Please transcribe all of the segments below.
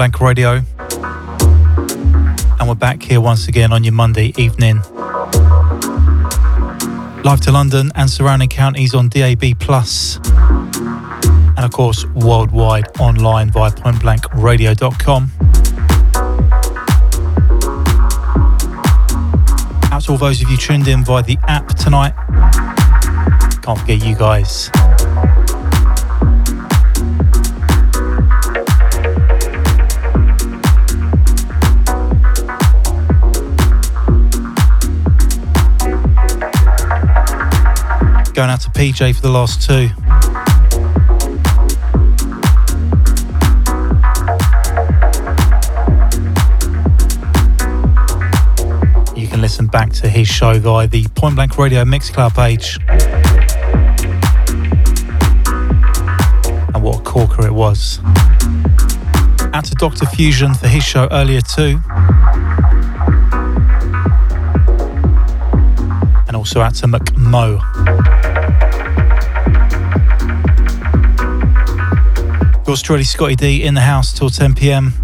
Blank Radio. And we're back here once again on your Monday evening. Live to London and surrounding counties on DAB Plus, And of course, worldwide online via pointblankradio.com. Out to all those of you tuned in via the app tonight. Can't forget you guys. Going out to PJ for the last two. You can listen back to his show via the Point Blank Radio Mixcloud page. And what a corker it was. Out to Dr. Fusion for his show earlier too. And also out to McMo. Yours truly, Scottie D, in the house till 10 pm.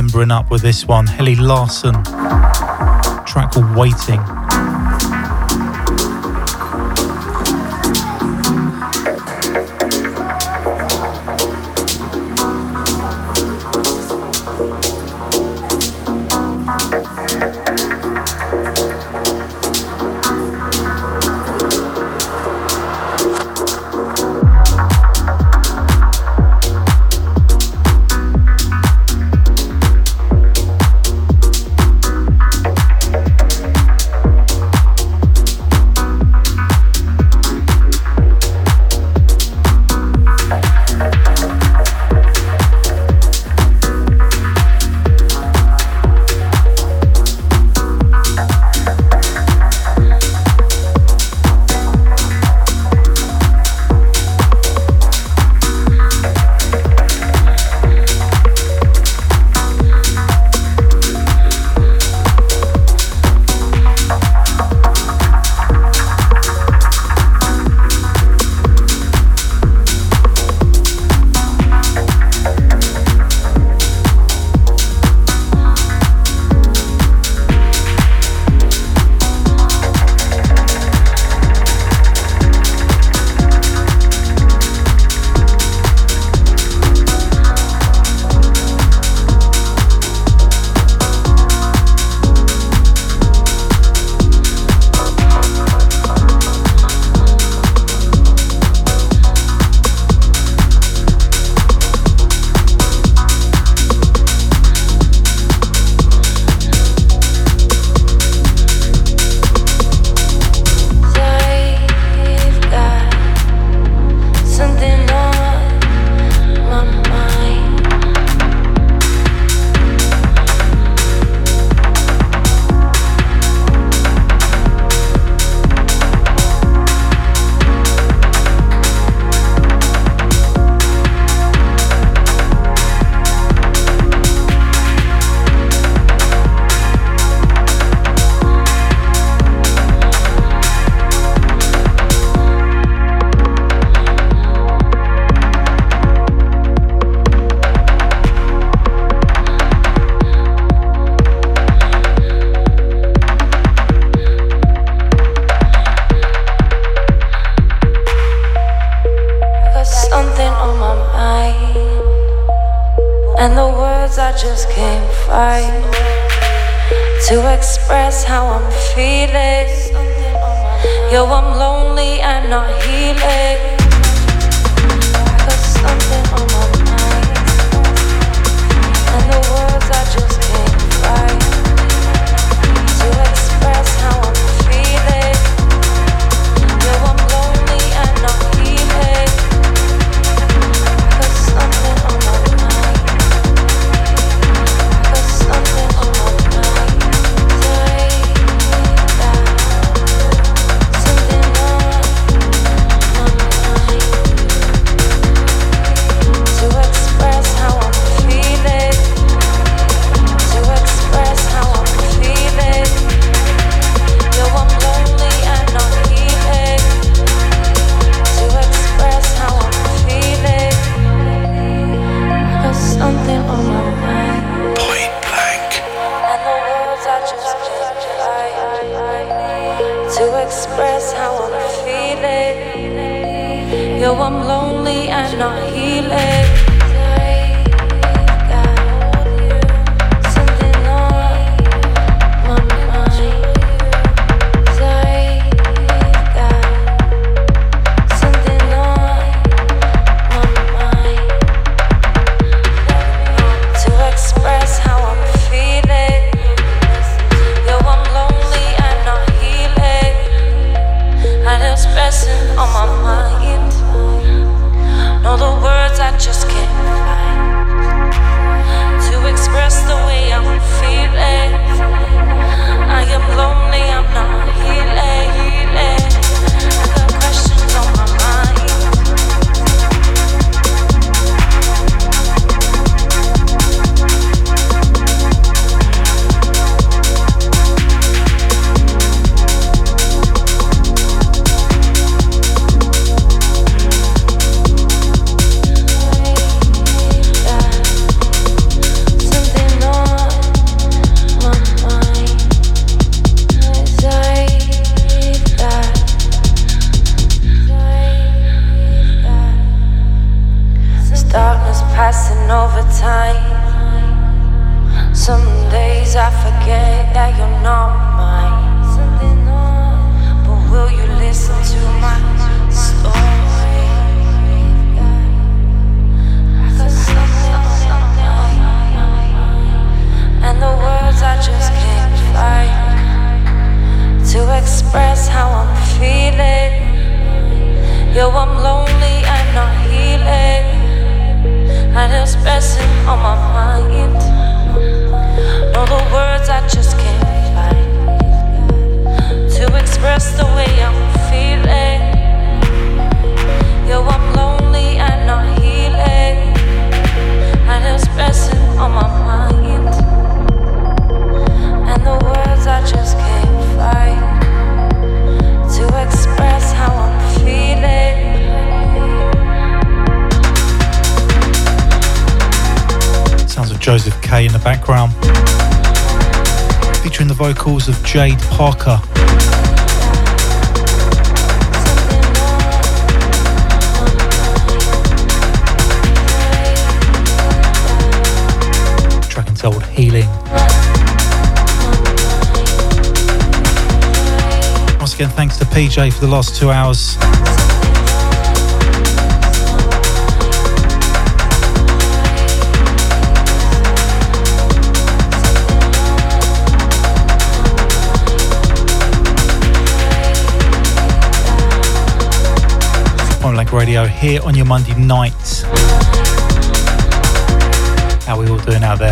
Limbering up with this one, Helly Larson, track called Waiting.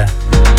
Yeah.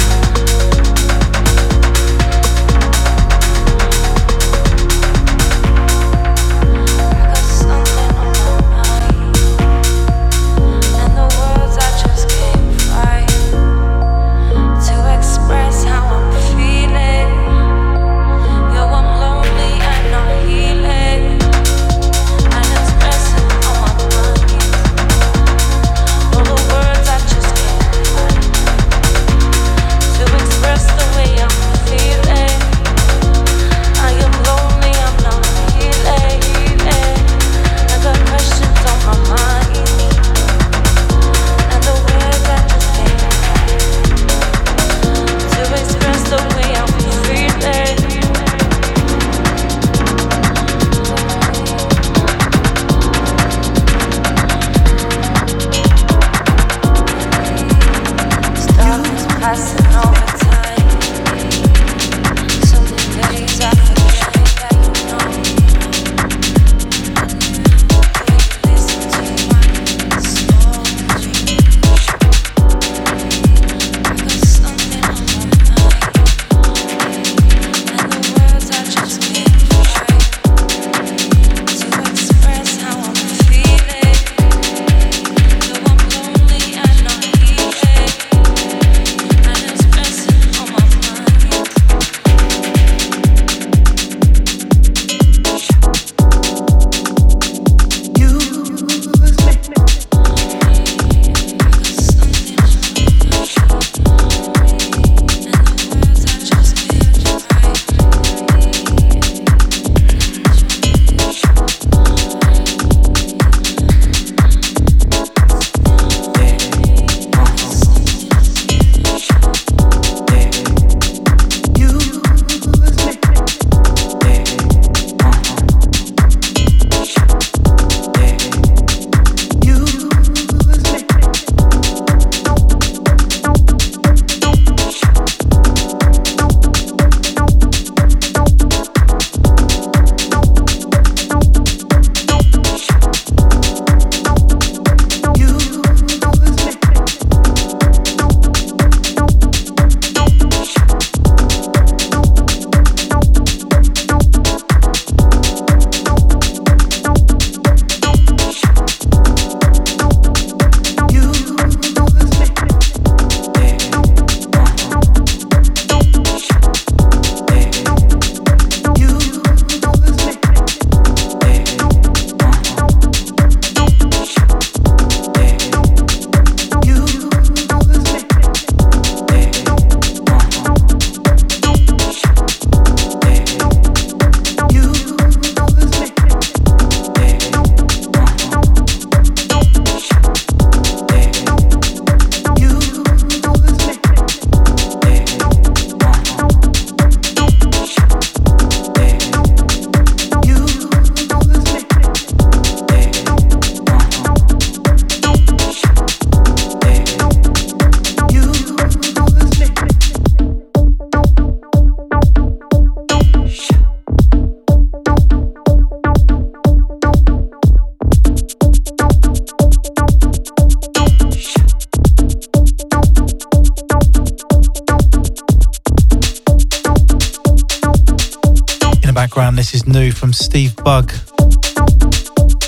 Background, this is new from Steve Bug,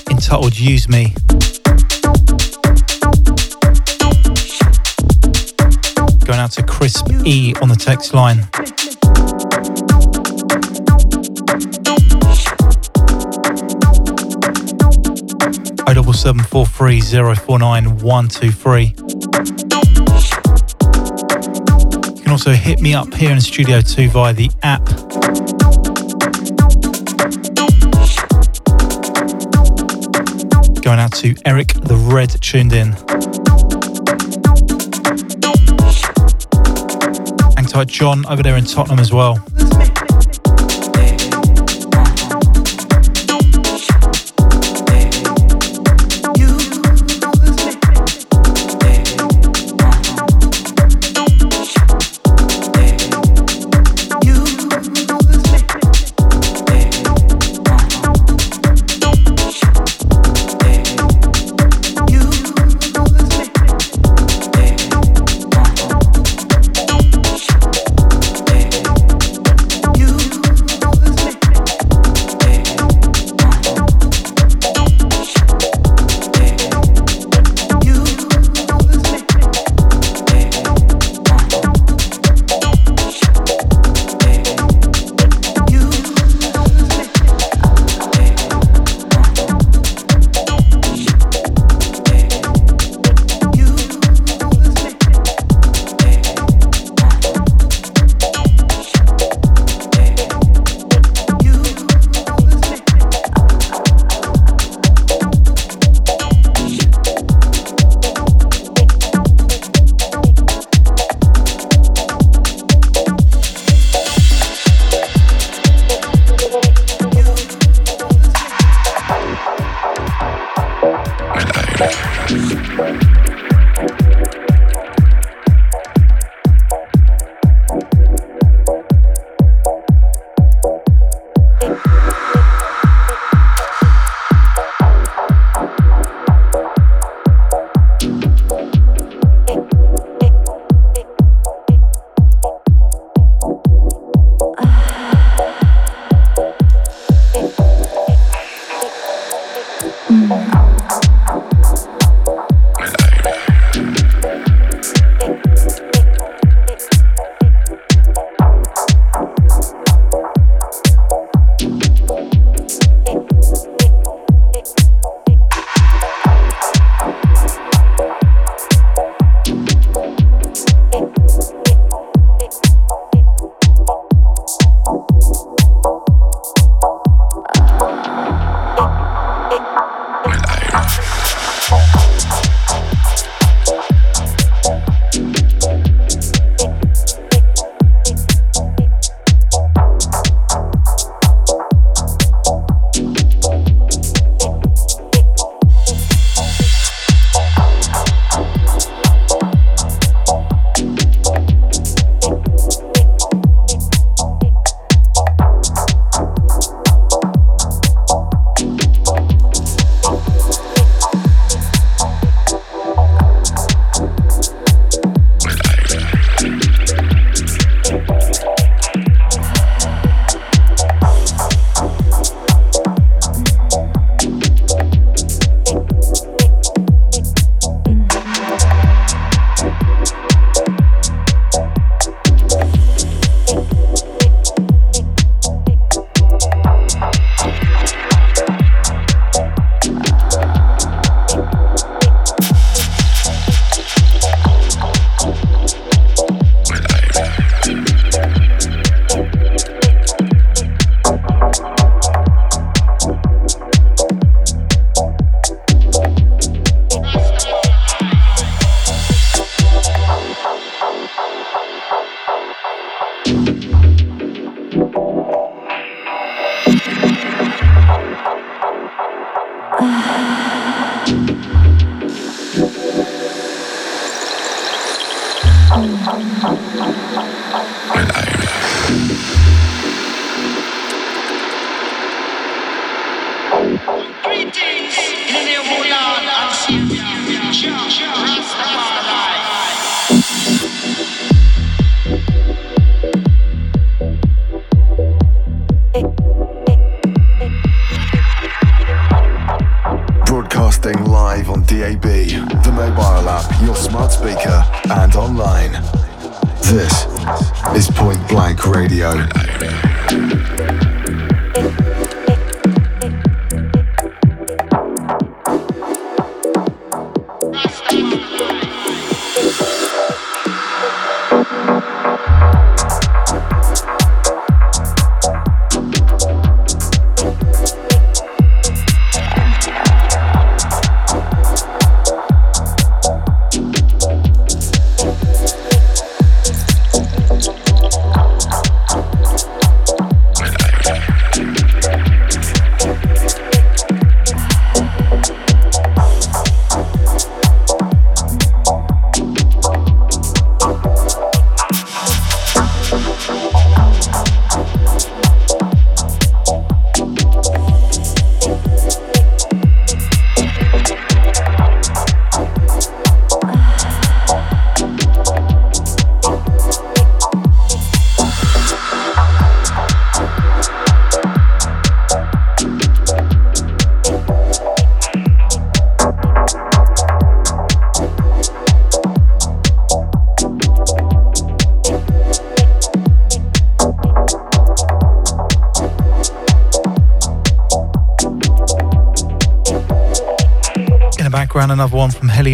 entitled Use Me. Going out to Crisp E on the text line. O double seven four three zero four nine one two three. You can also hit me up here in Studio 2 via the app to Eric the Red tuned in. Hang tight, John, over there in Tottenham as well.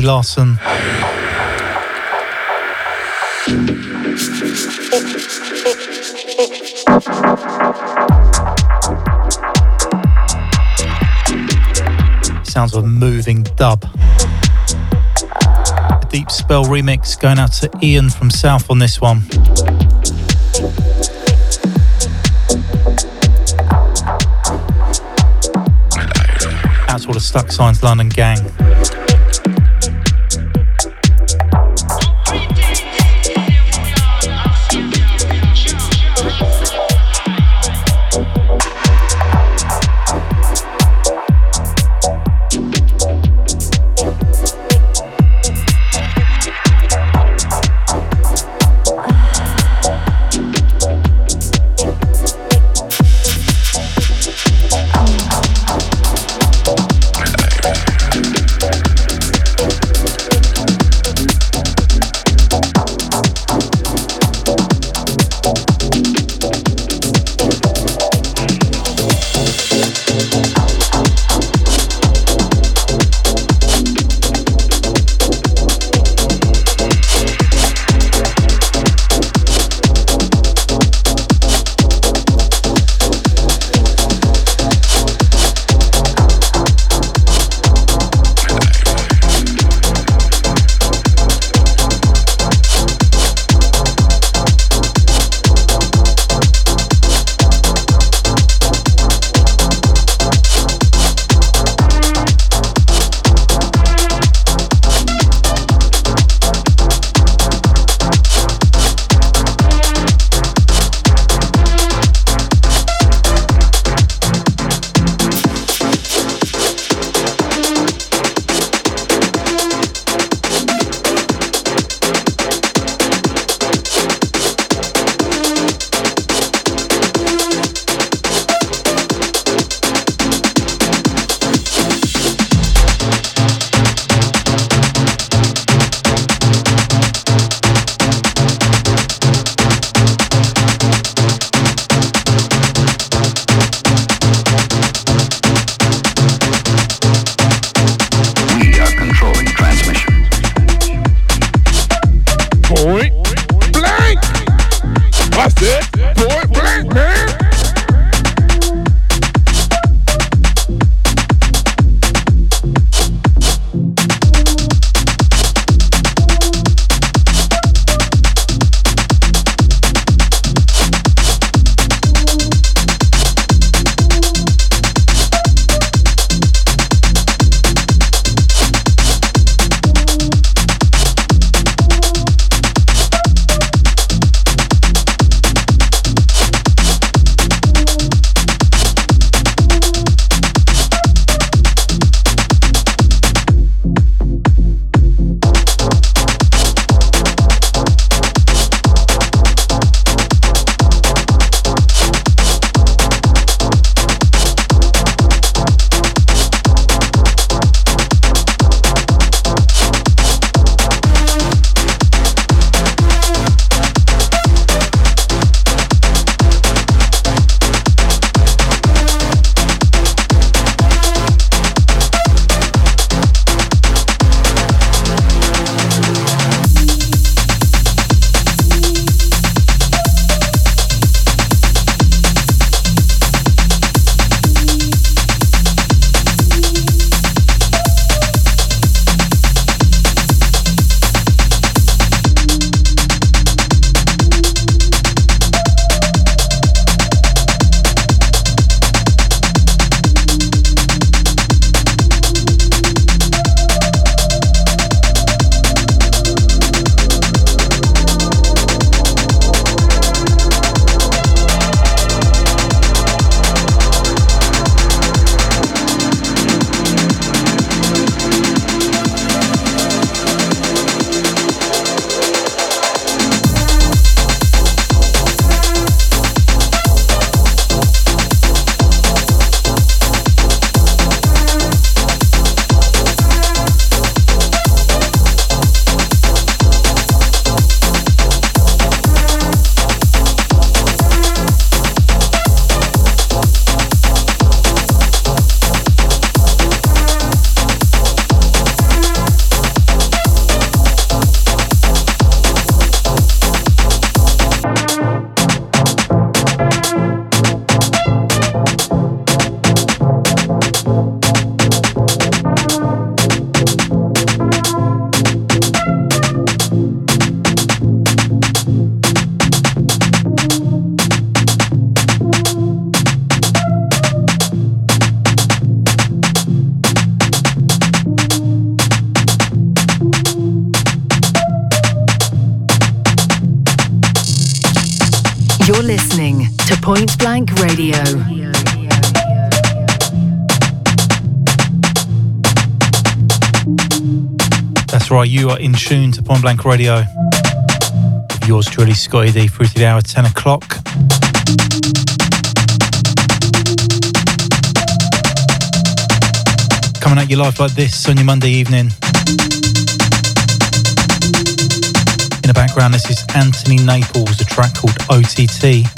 Larson. Sounds of a moving dub. A Deep Spell remix going out to Ian from South on this one. Out to all the Stuck Signs London gang. You are in tune to Point Blank Radio. Yours truly, Scottie D, through to the hour 10 o'clock. Coming at you live like this on your Monday evening. In the background, this is Anthony Naples, a track called OTT.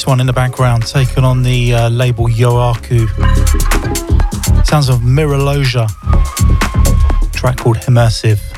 This one in the background, taken on the uh, label Yoaku. Sounds of Miraloja, track called Immersive.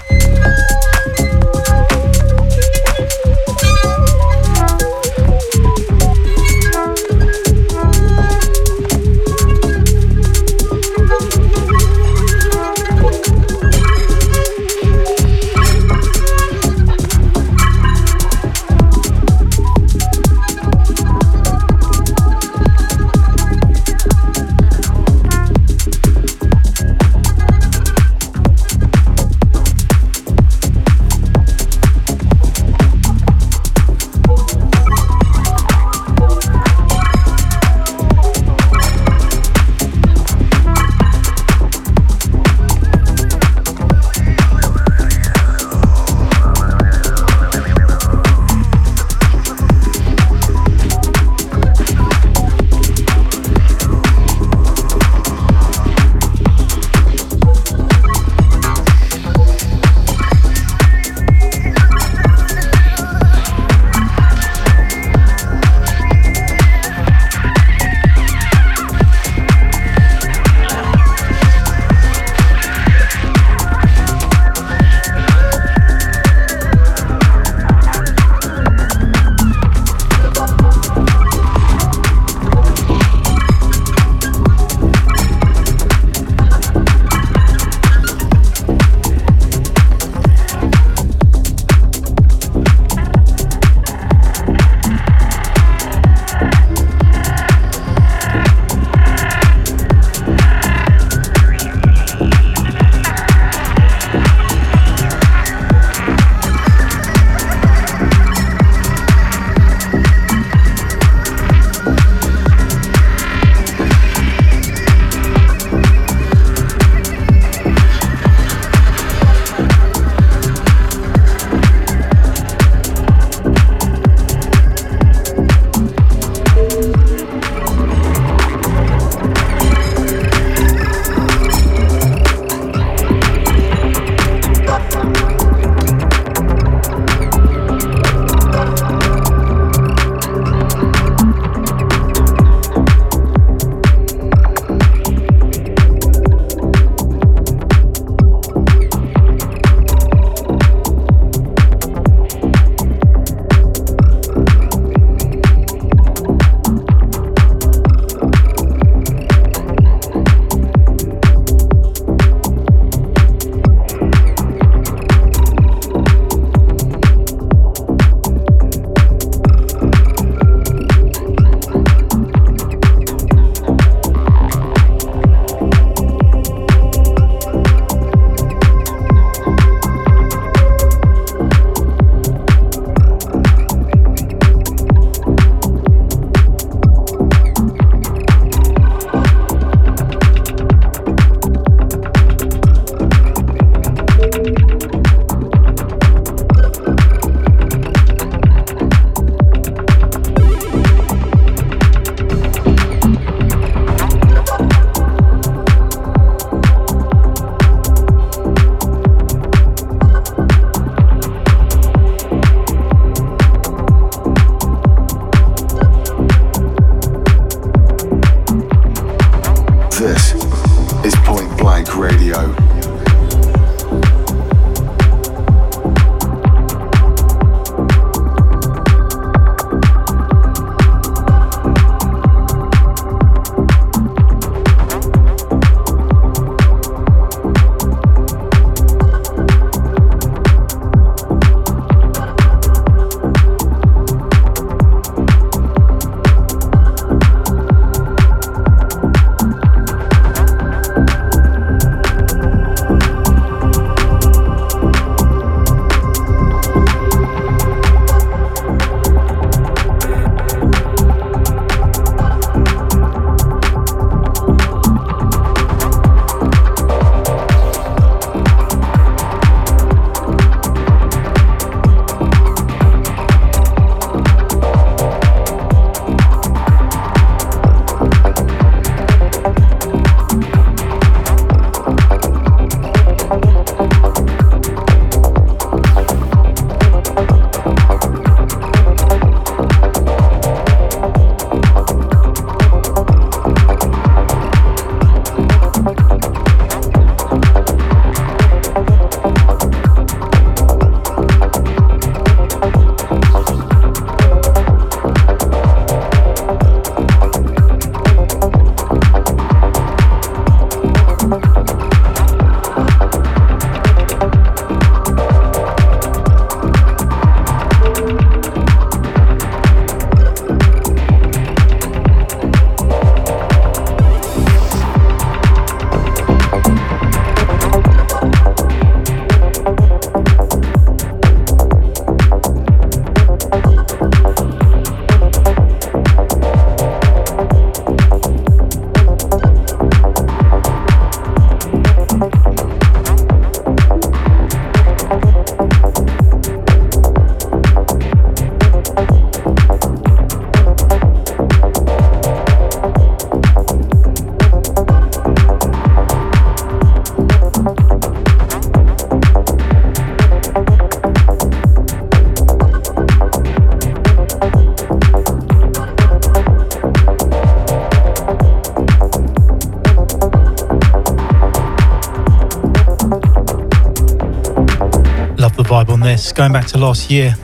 Going back to last year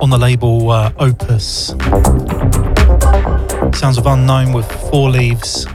on the label uh, Opus. Sounds of Unknown with Four Leaves.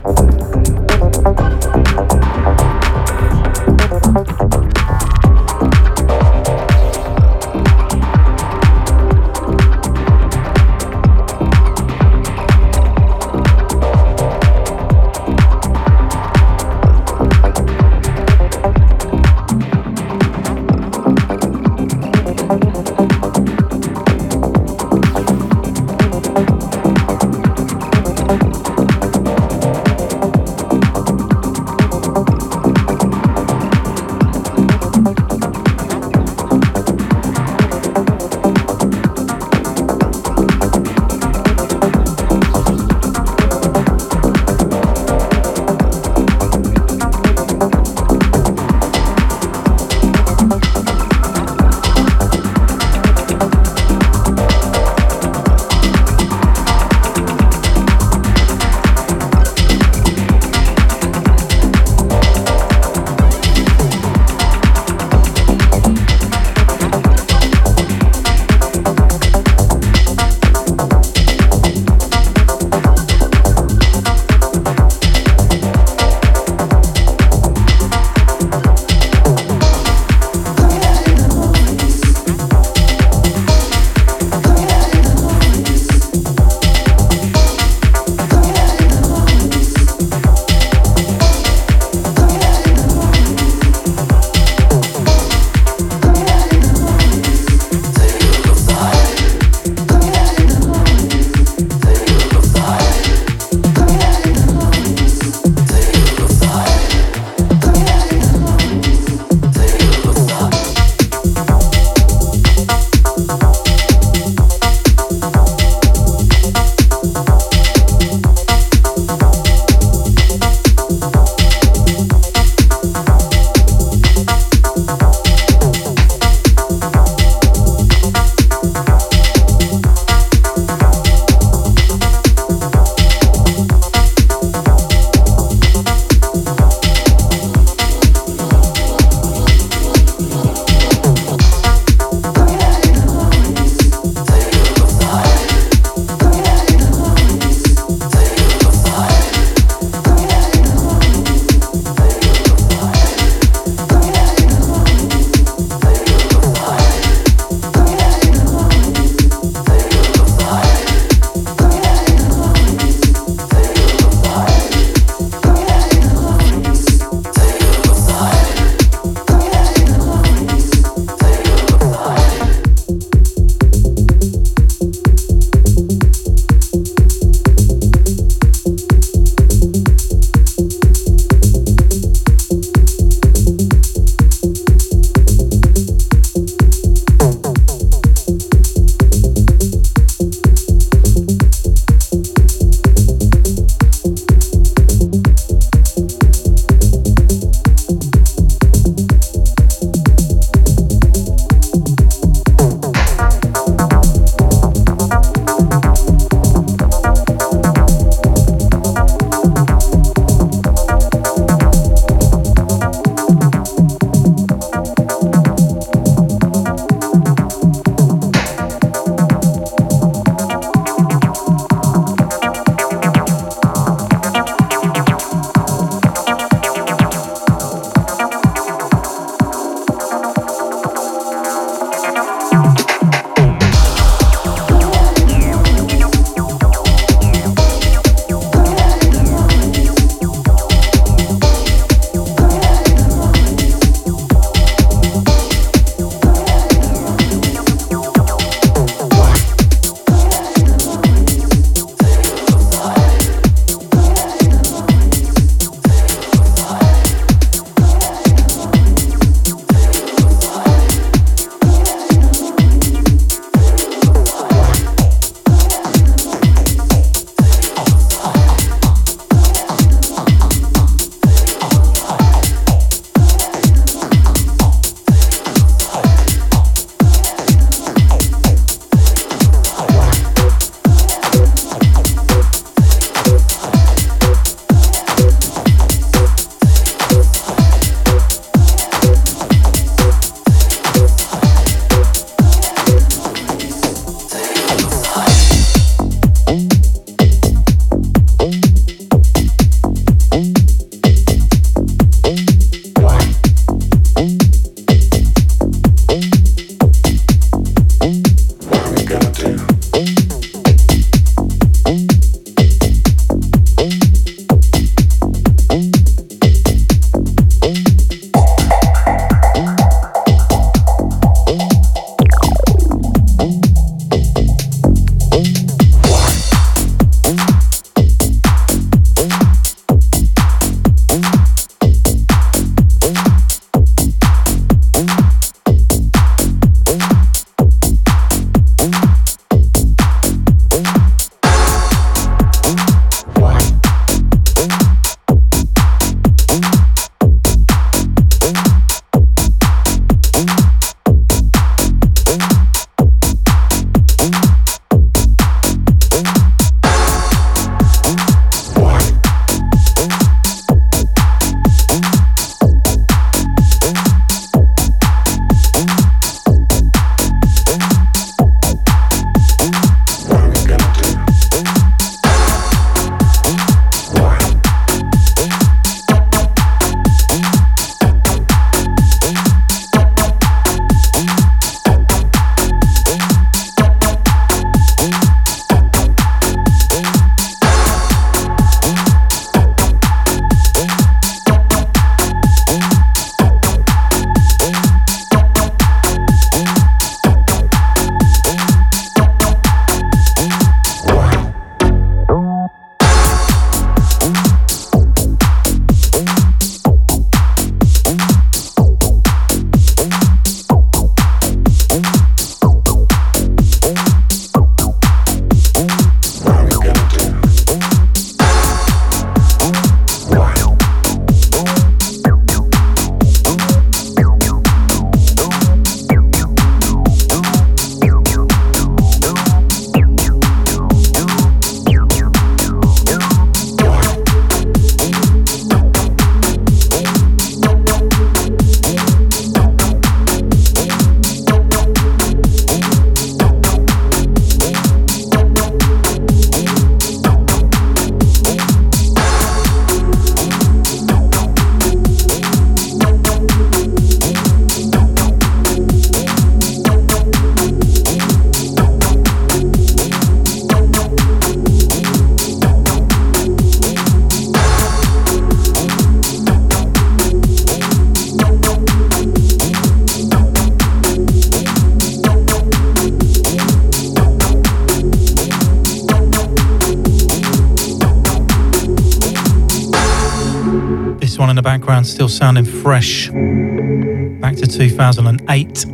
Sounding fresh. Back to 2008.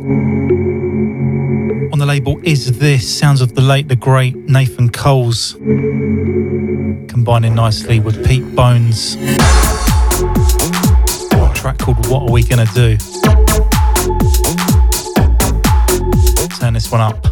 On the label Is This, sounds of the late, the great Nathan Coles. Combining nicely with Pete Bones. A track called What Are We Gonna Do? Turn this one up.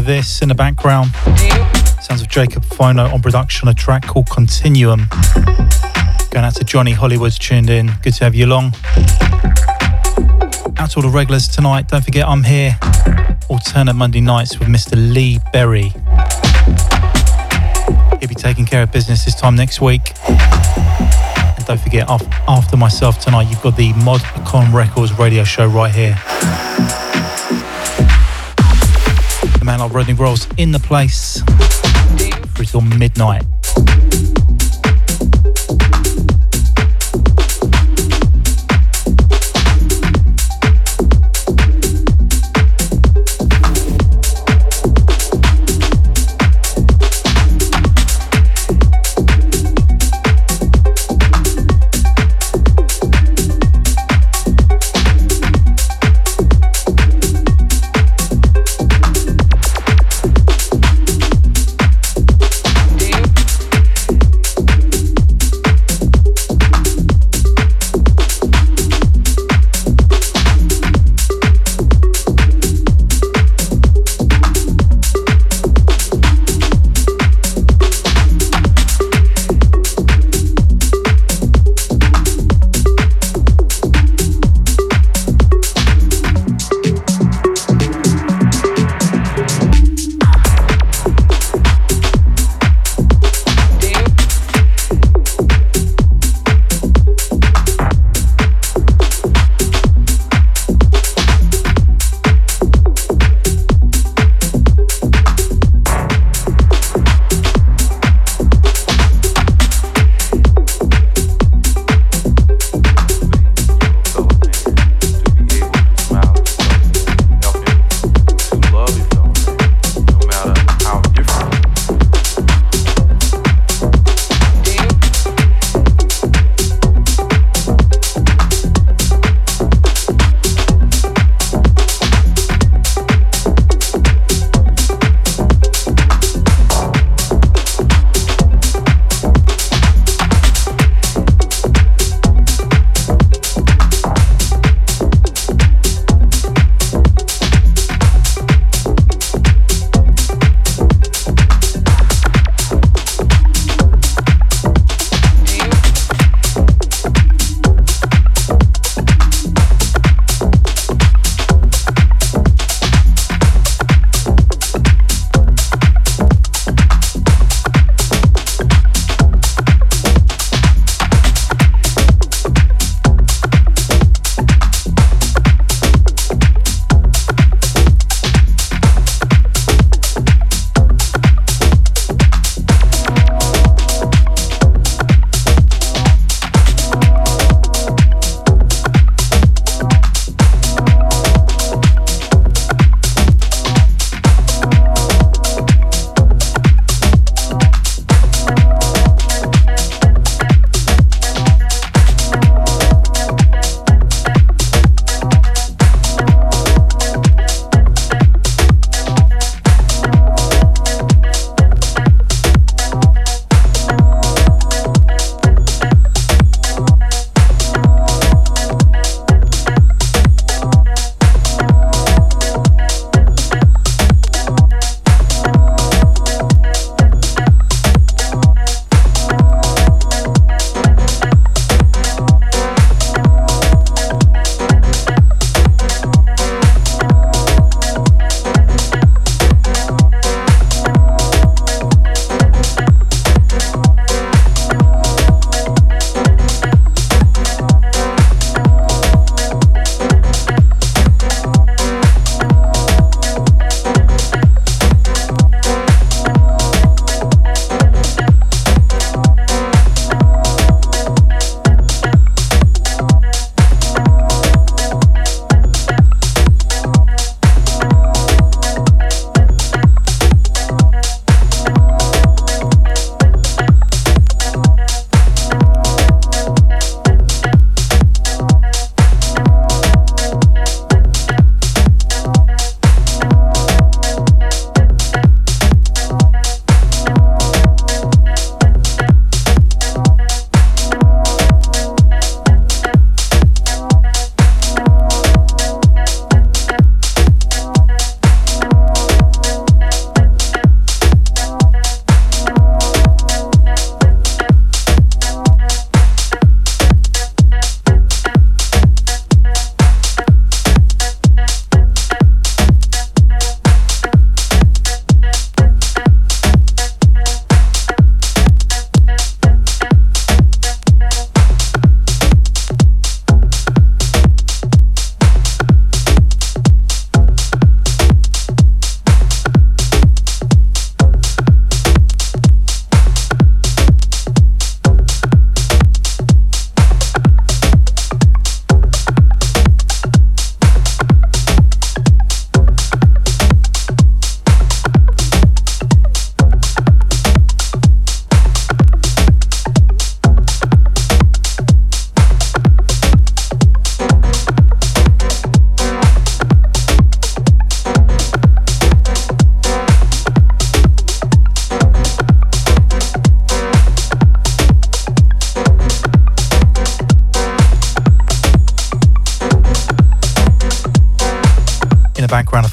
With this in the background. Sounds of Jacob Fono on production, a track called Continuum. Going out to Johnny Hollywood's tuned in. Good to have you along. Out to all the regulars tonight. Don't forget I'm here alternate Monday nights with Mr. Lee Berry. He'll be taking care of business this time next week. And don't forget, after myself tonight, you've got the Mod Icon Records radio show right here. Rodney Rolls in the place till midnight.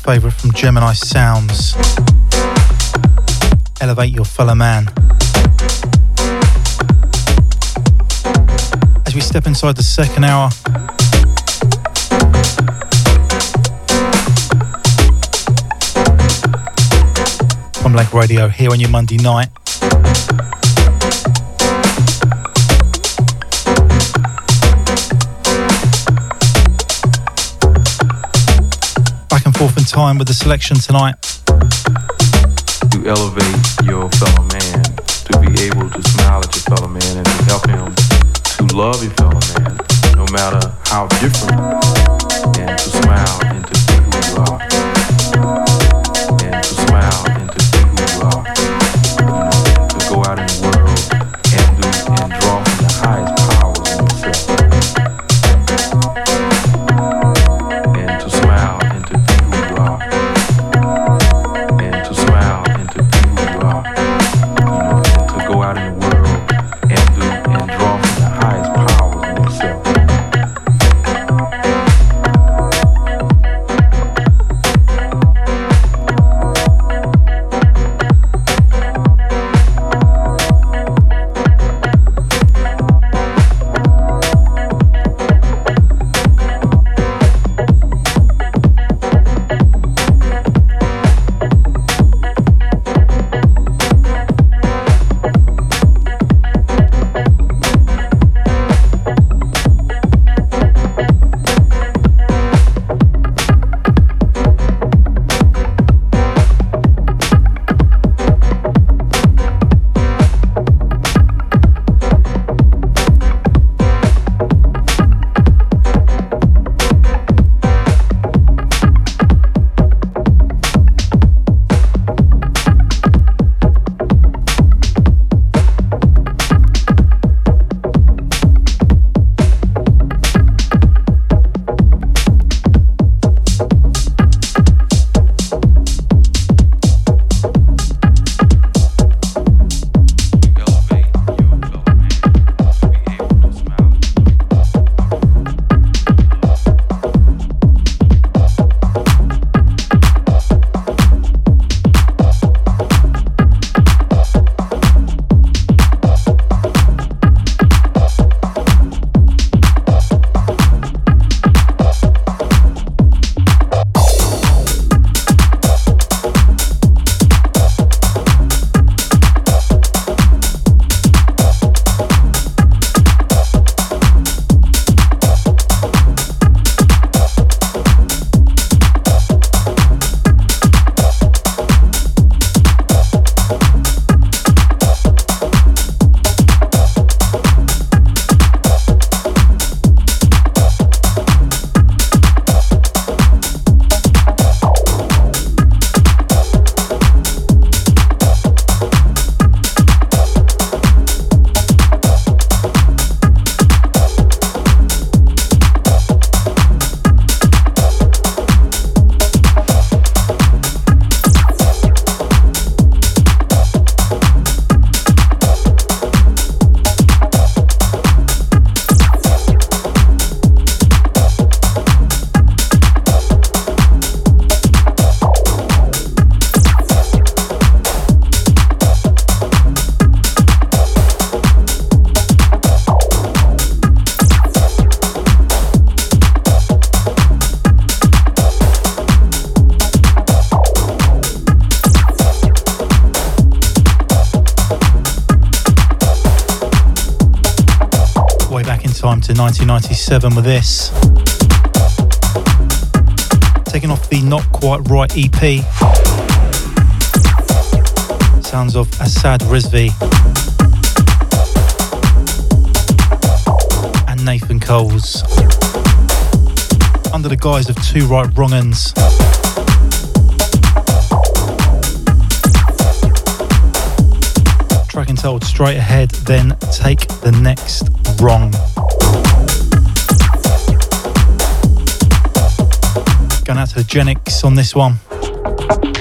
Favourite from Gemini Sounds. Elevate Your Fellow Man. As we step inside the second hour, from Lake Radio here on your Monday night. Forth in time with the selection tonight. To elevate your fellow man, to be able to smile at your fellow man, and to help him to love your fellow man, no matter how different, and to smile to 1997 with this. Taking off the Not Quite Right EP. Sounds of Asad Rizvi and Nathan Coles. Under the guise of Two Right Wrong'uns. Track and told Straight Ahead, then Take the Next Wrong. Going out to the Genix on this one.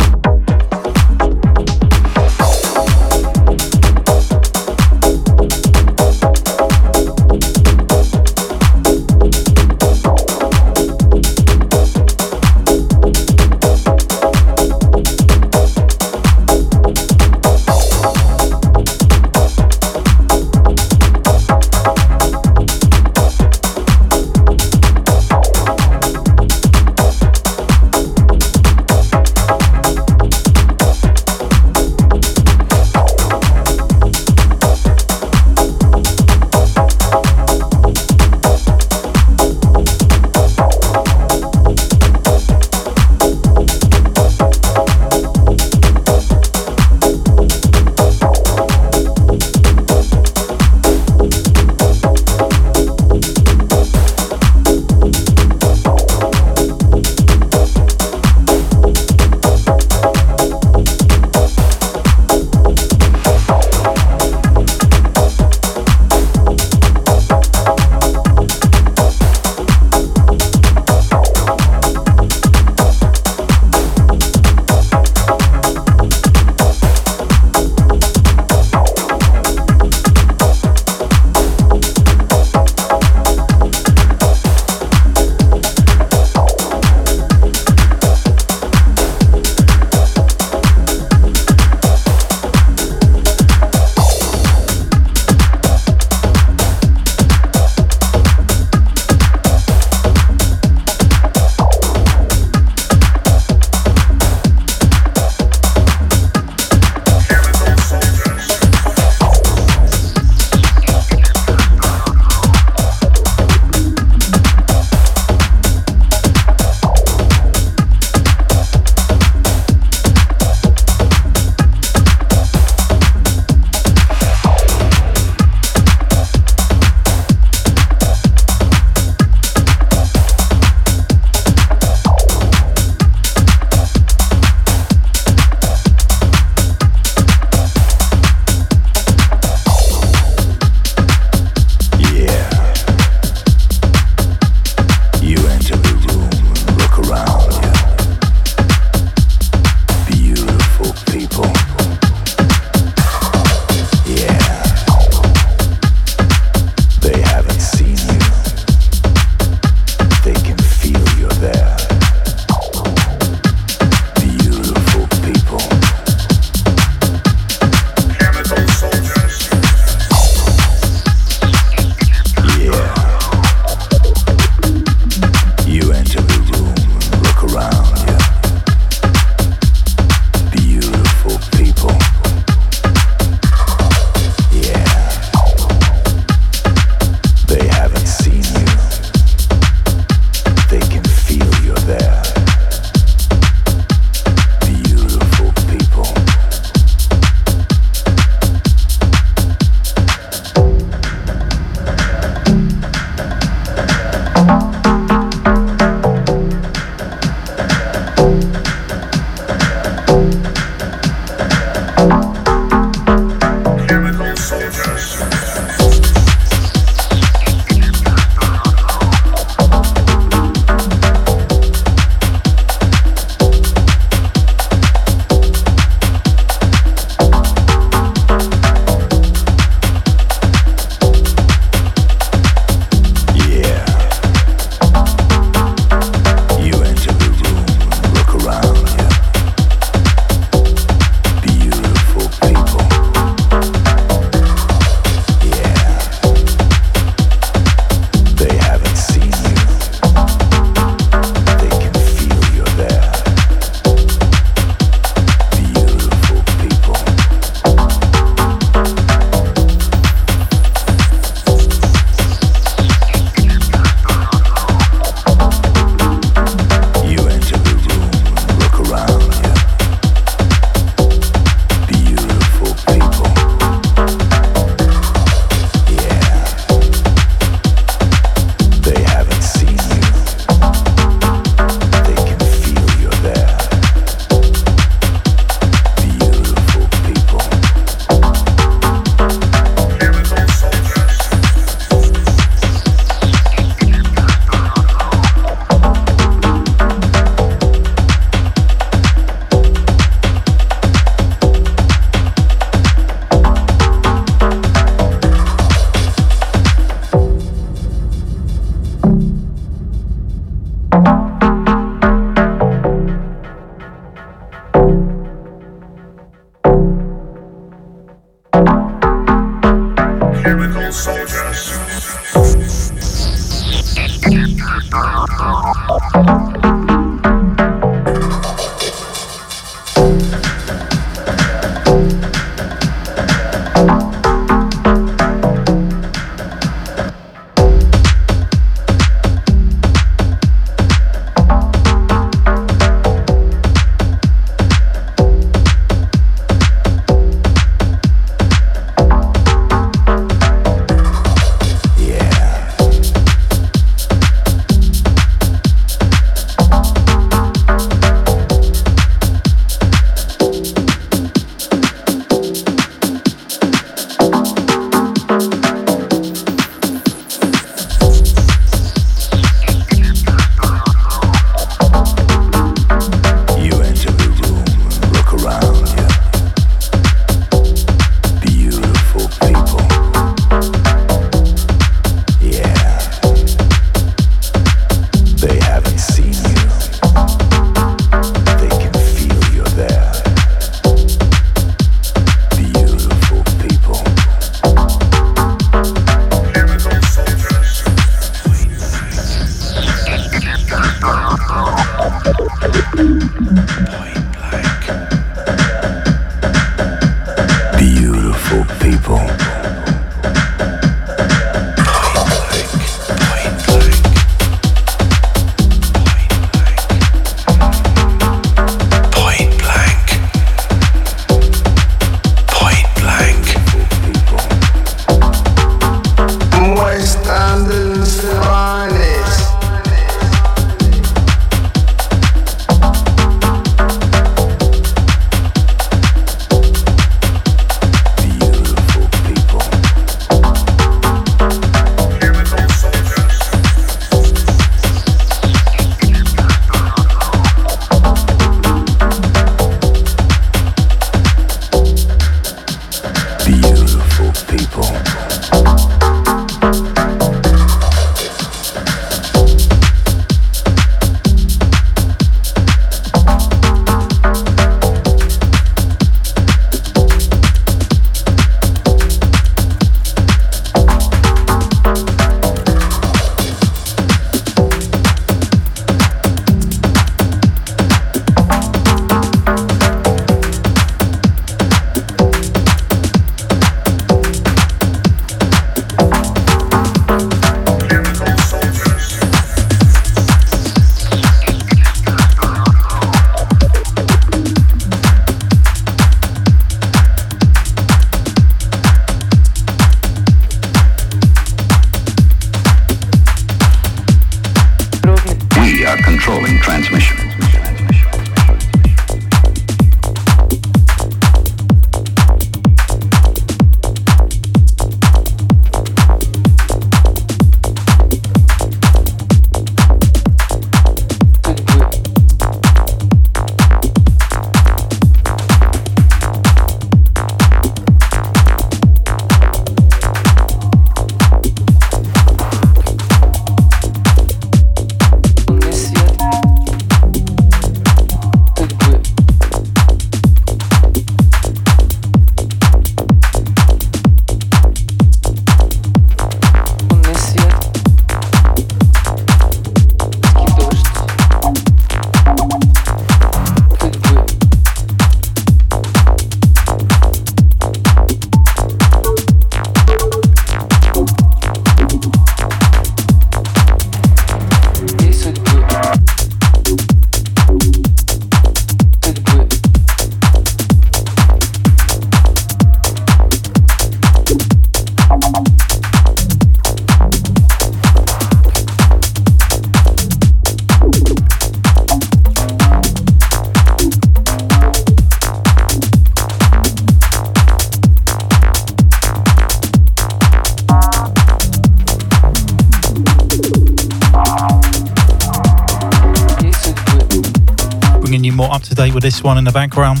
One in the background.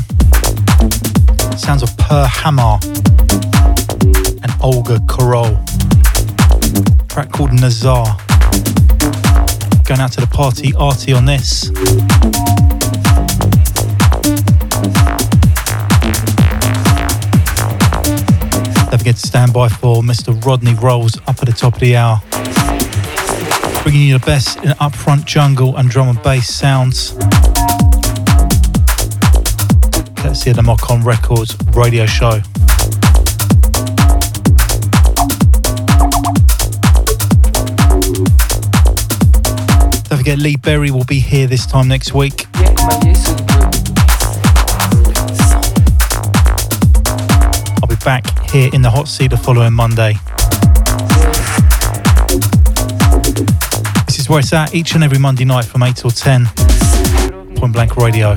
Sounds of Per Hammer and Olga Korol. Track called Nazar. Going out to the party arty on this. Don't forget to stand by for Mr. Rodney Rolls up at the top of the hour. bringing you the best in upfront jungle and drum and bass sounds. Courtesy of the Mock On Records radio show. Don't forget, Lee Berry will be here this time next week. I'll be back here in the hot seat the following Monday. This is where it's at each and every Monday night from 8 till 10. Point Blank Radio.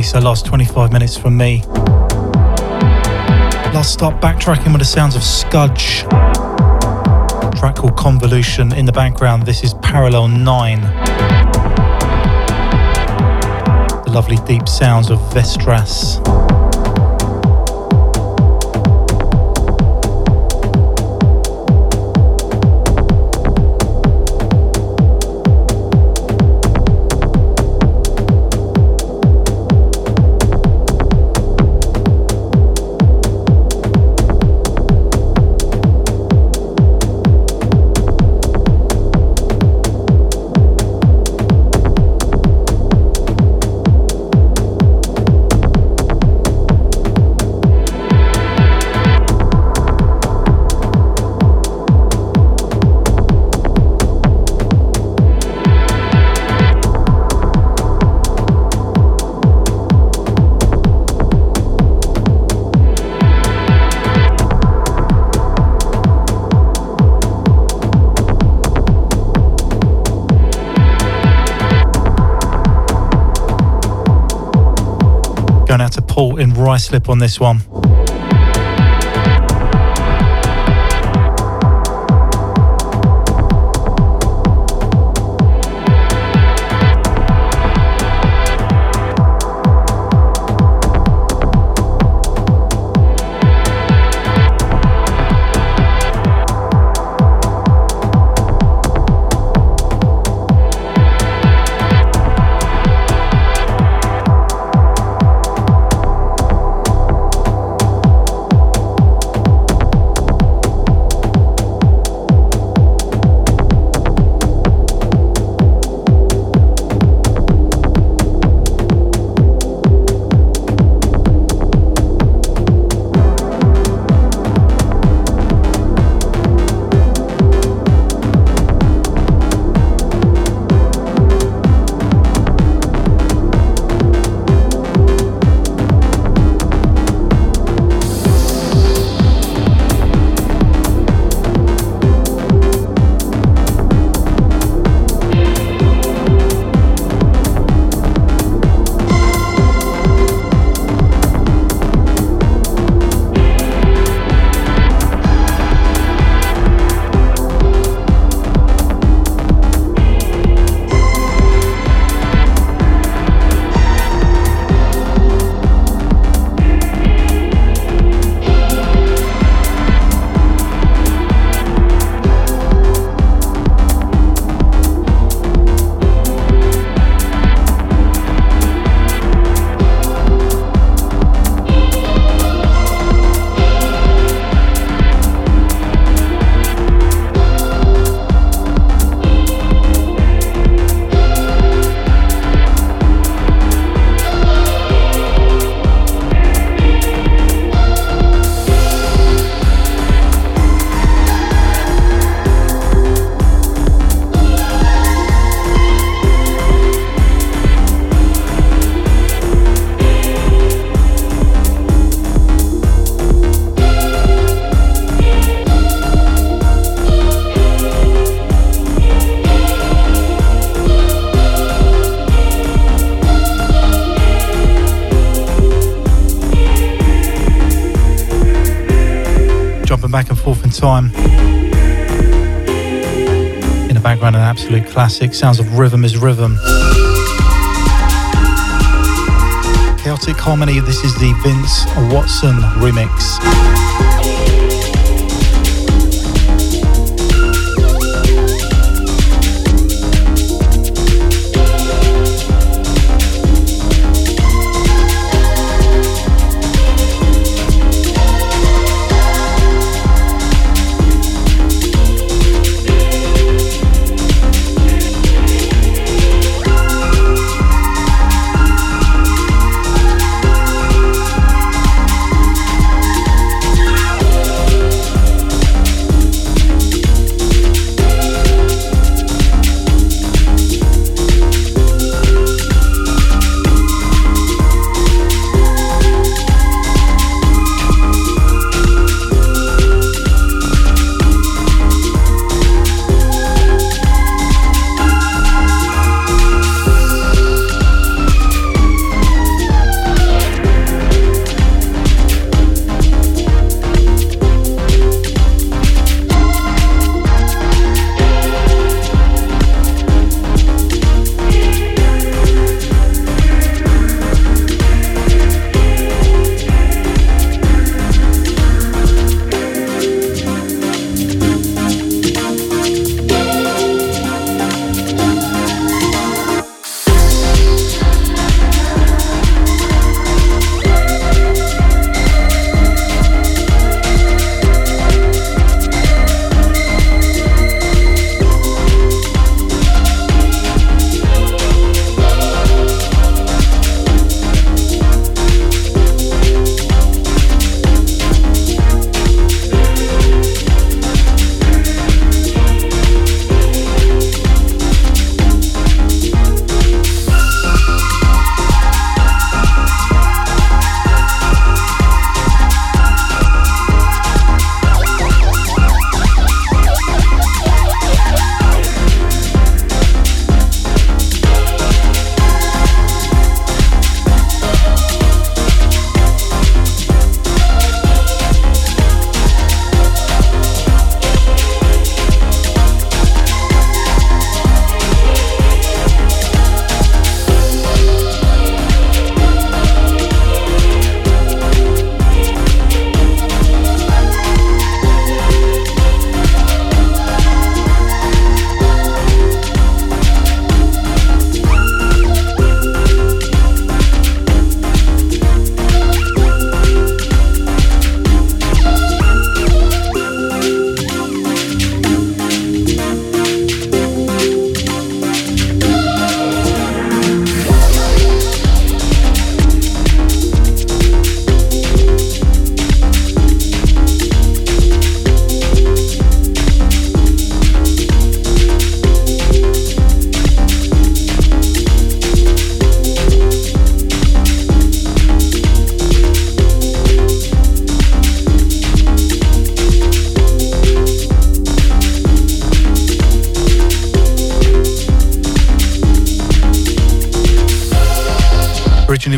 Okay, so last 25 minutes from me. Last stop backtracking with the sounds of Scudge. track called Convolution in the background. This is Parallel 9. The lovely deep sounds of Vestras. In Ruislip on this one. Time. In the background, an absolute classic. Sounds of Rhythim is Rhythim. Kaotic Harmony, this is the Vince Watson remix.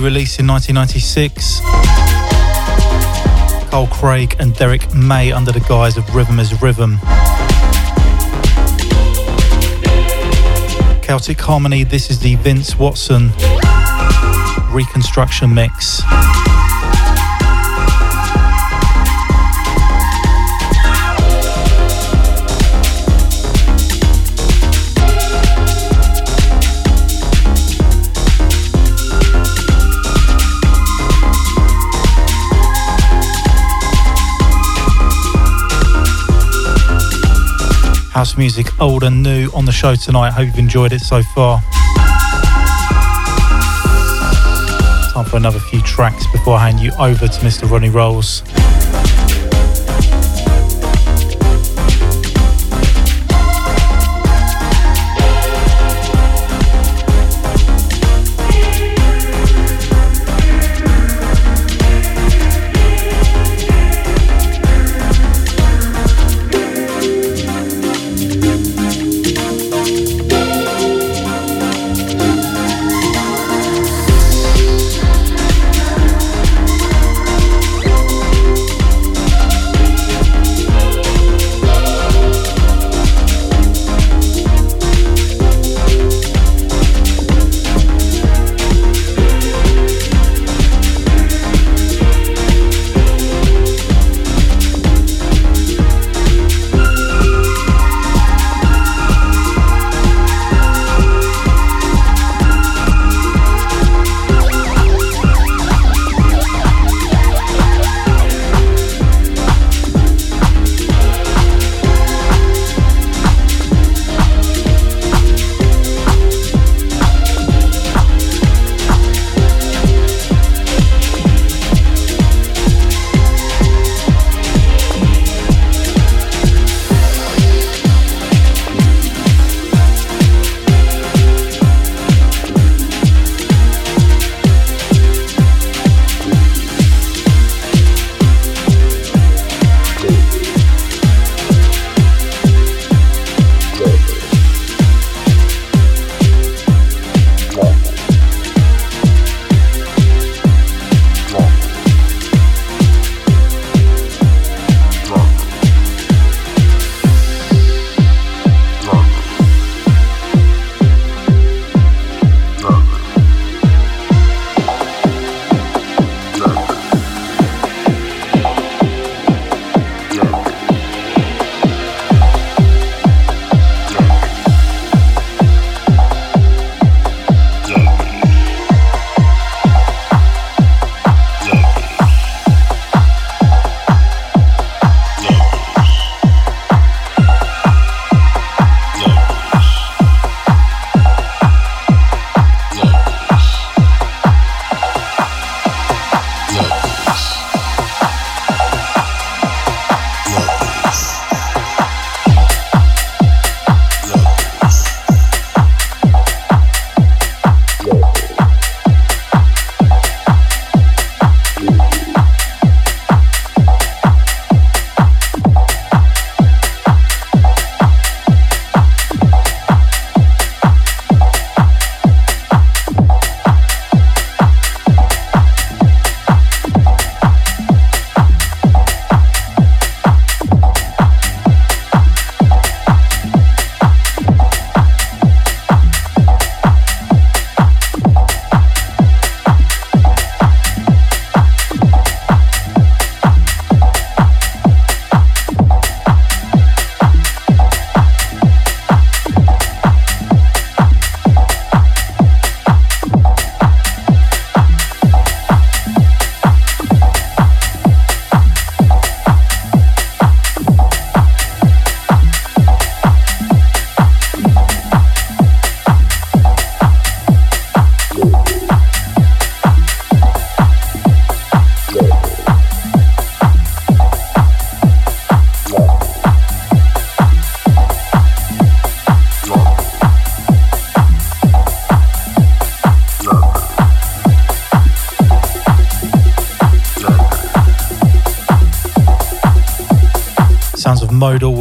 Released in 1996. Carl Craig and Derrick May under the guise of Rhythim is Rhythim. Kaotic Harmony, this is the Vince Watson reconstruction mix. House music, old and new, on the show tonight. Hope you've enjoyed it so far. Time for another few tracks before I hand you over to Mr. Ronnie Rolls.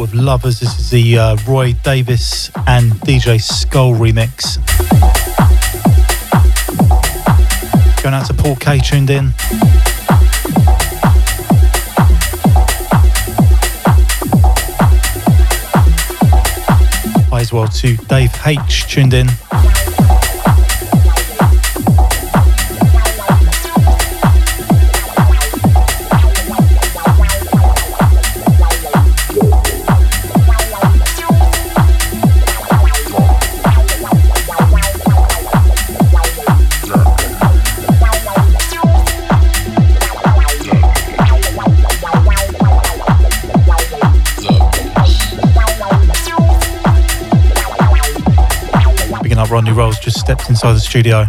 With Lovers. This is the uh, Roy Davis and DJ Skull remix. Going out to Paul K tuned in. As well to Dave H tuned in. Rodney Rolls just stepped inside the studio.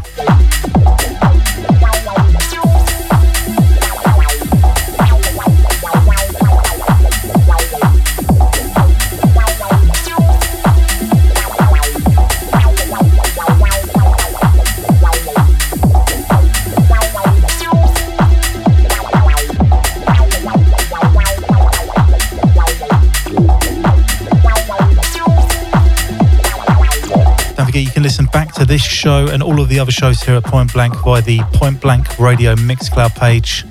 Show and all of the other shows here at Point Blank via the Point Blank Radio Mixcloud page.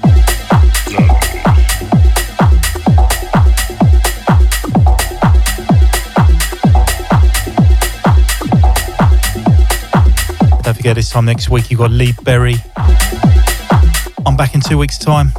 Don't forget this time next week you've got Lee Berry. I'm back in two weeks' time.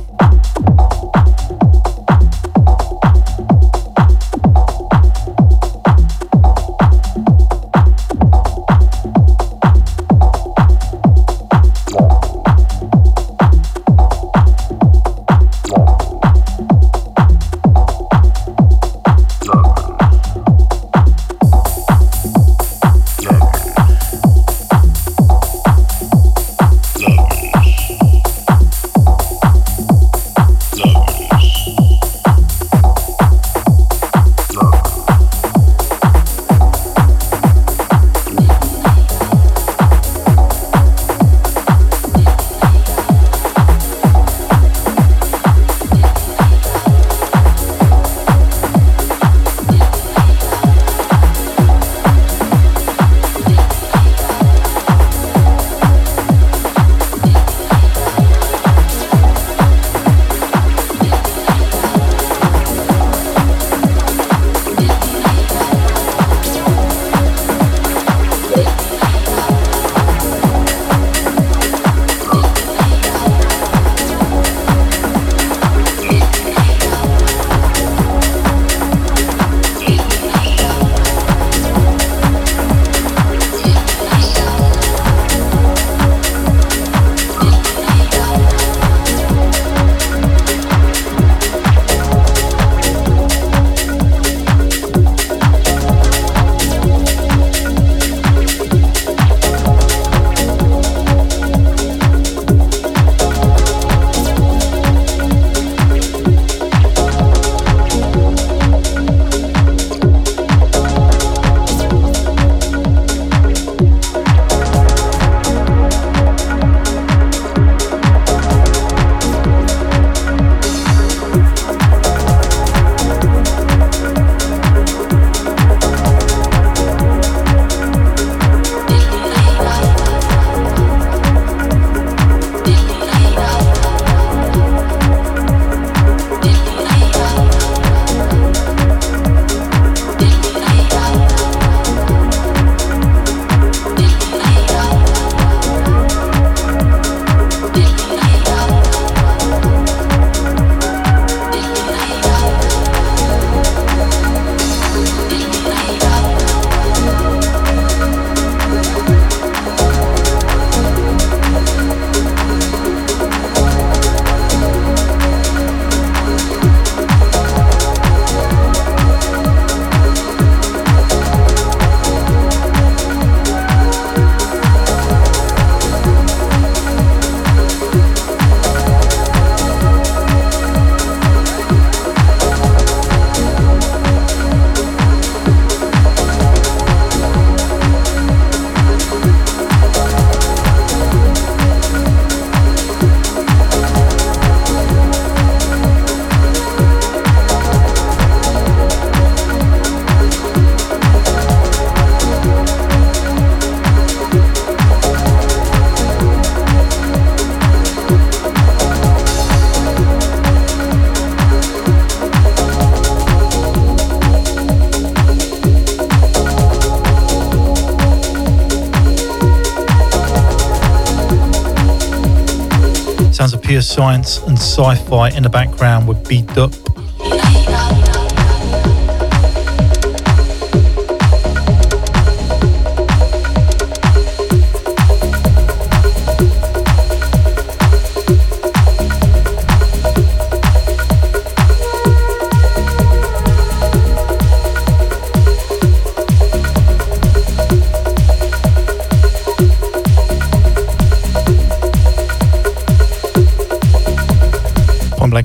Science and sci fi in the background with Beat Up.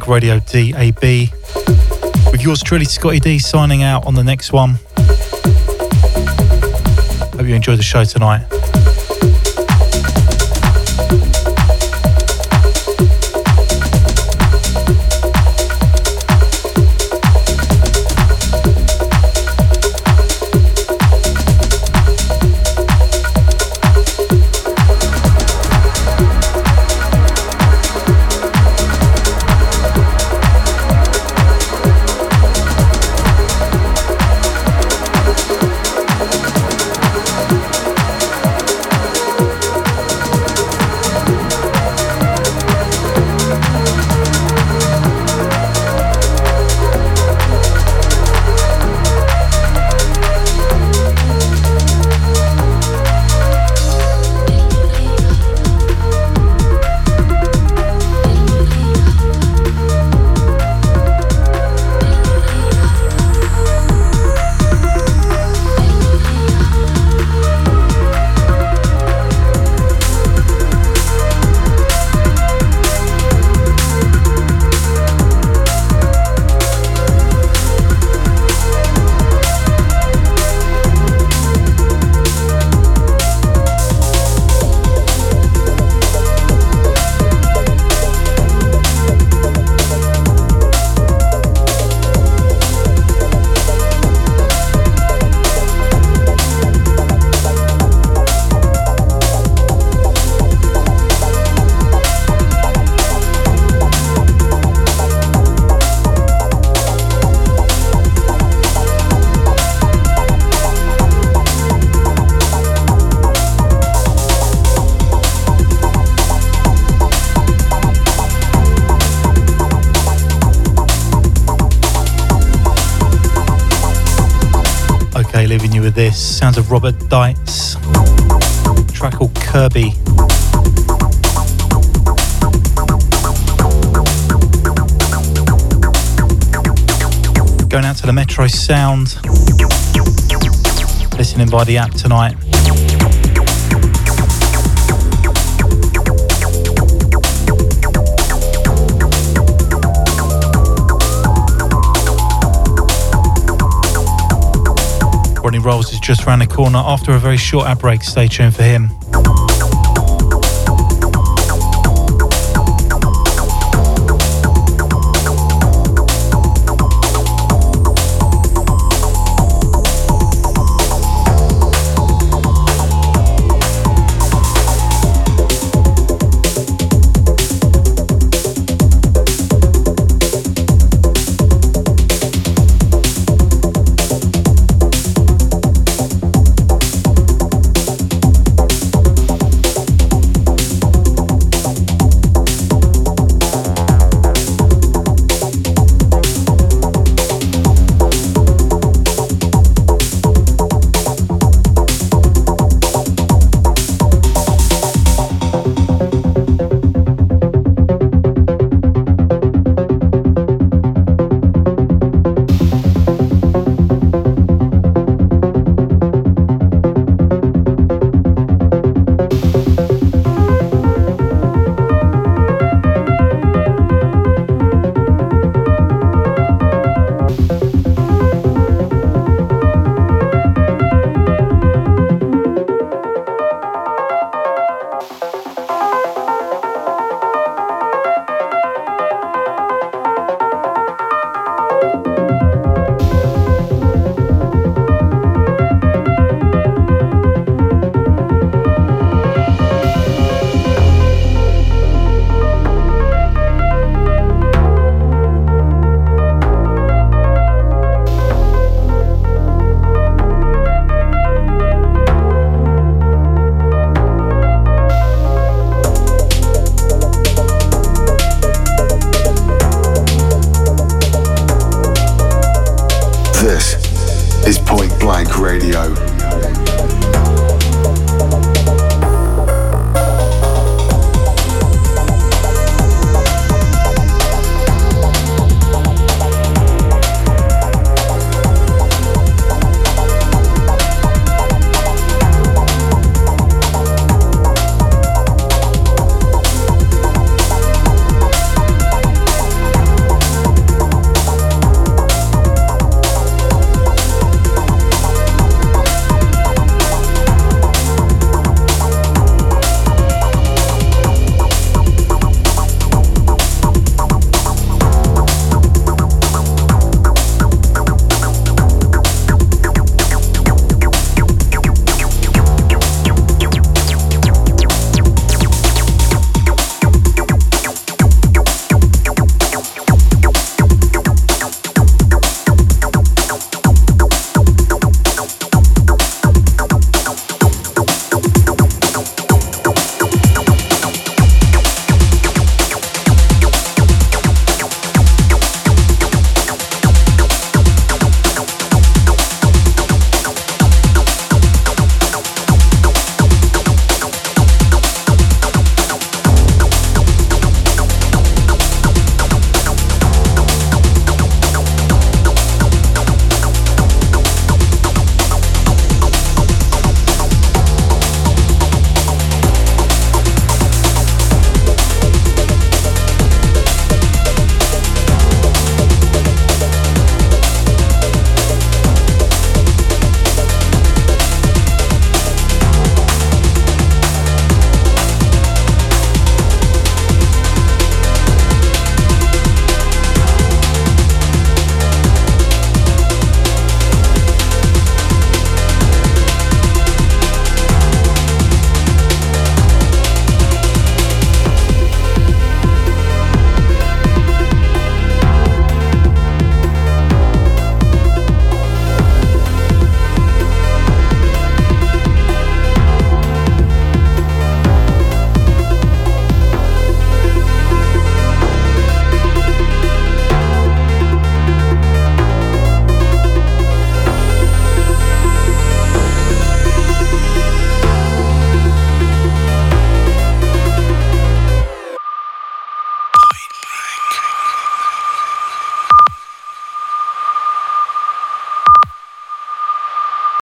Radio DAB. With yours truly, Scottie D, signing out on the next one. Hope you enjoy the show tonight. Kirby. Going out to the Metro Sound. Listening by the app tonight. Rodney Rolls is just around the corner after a very short ad break. Stay tuned for him.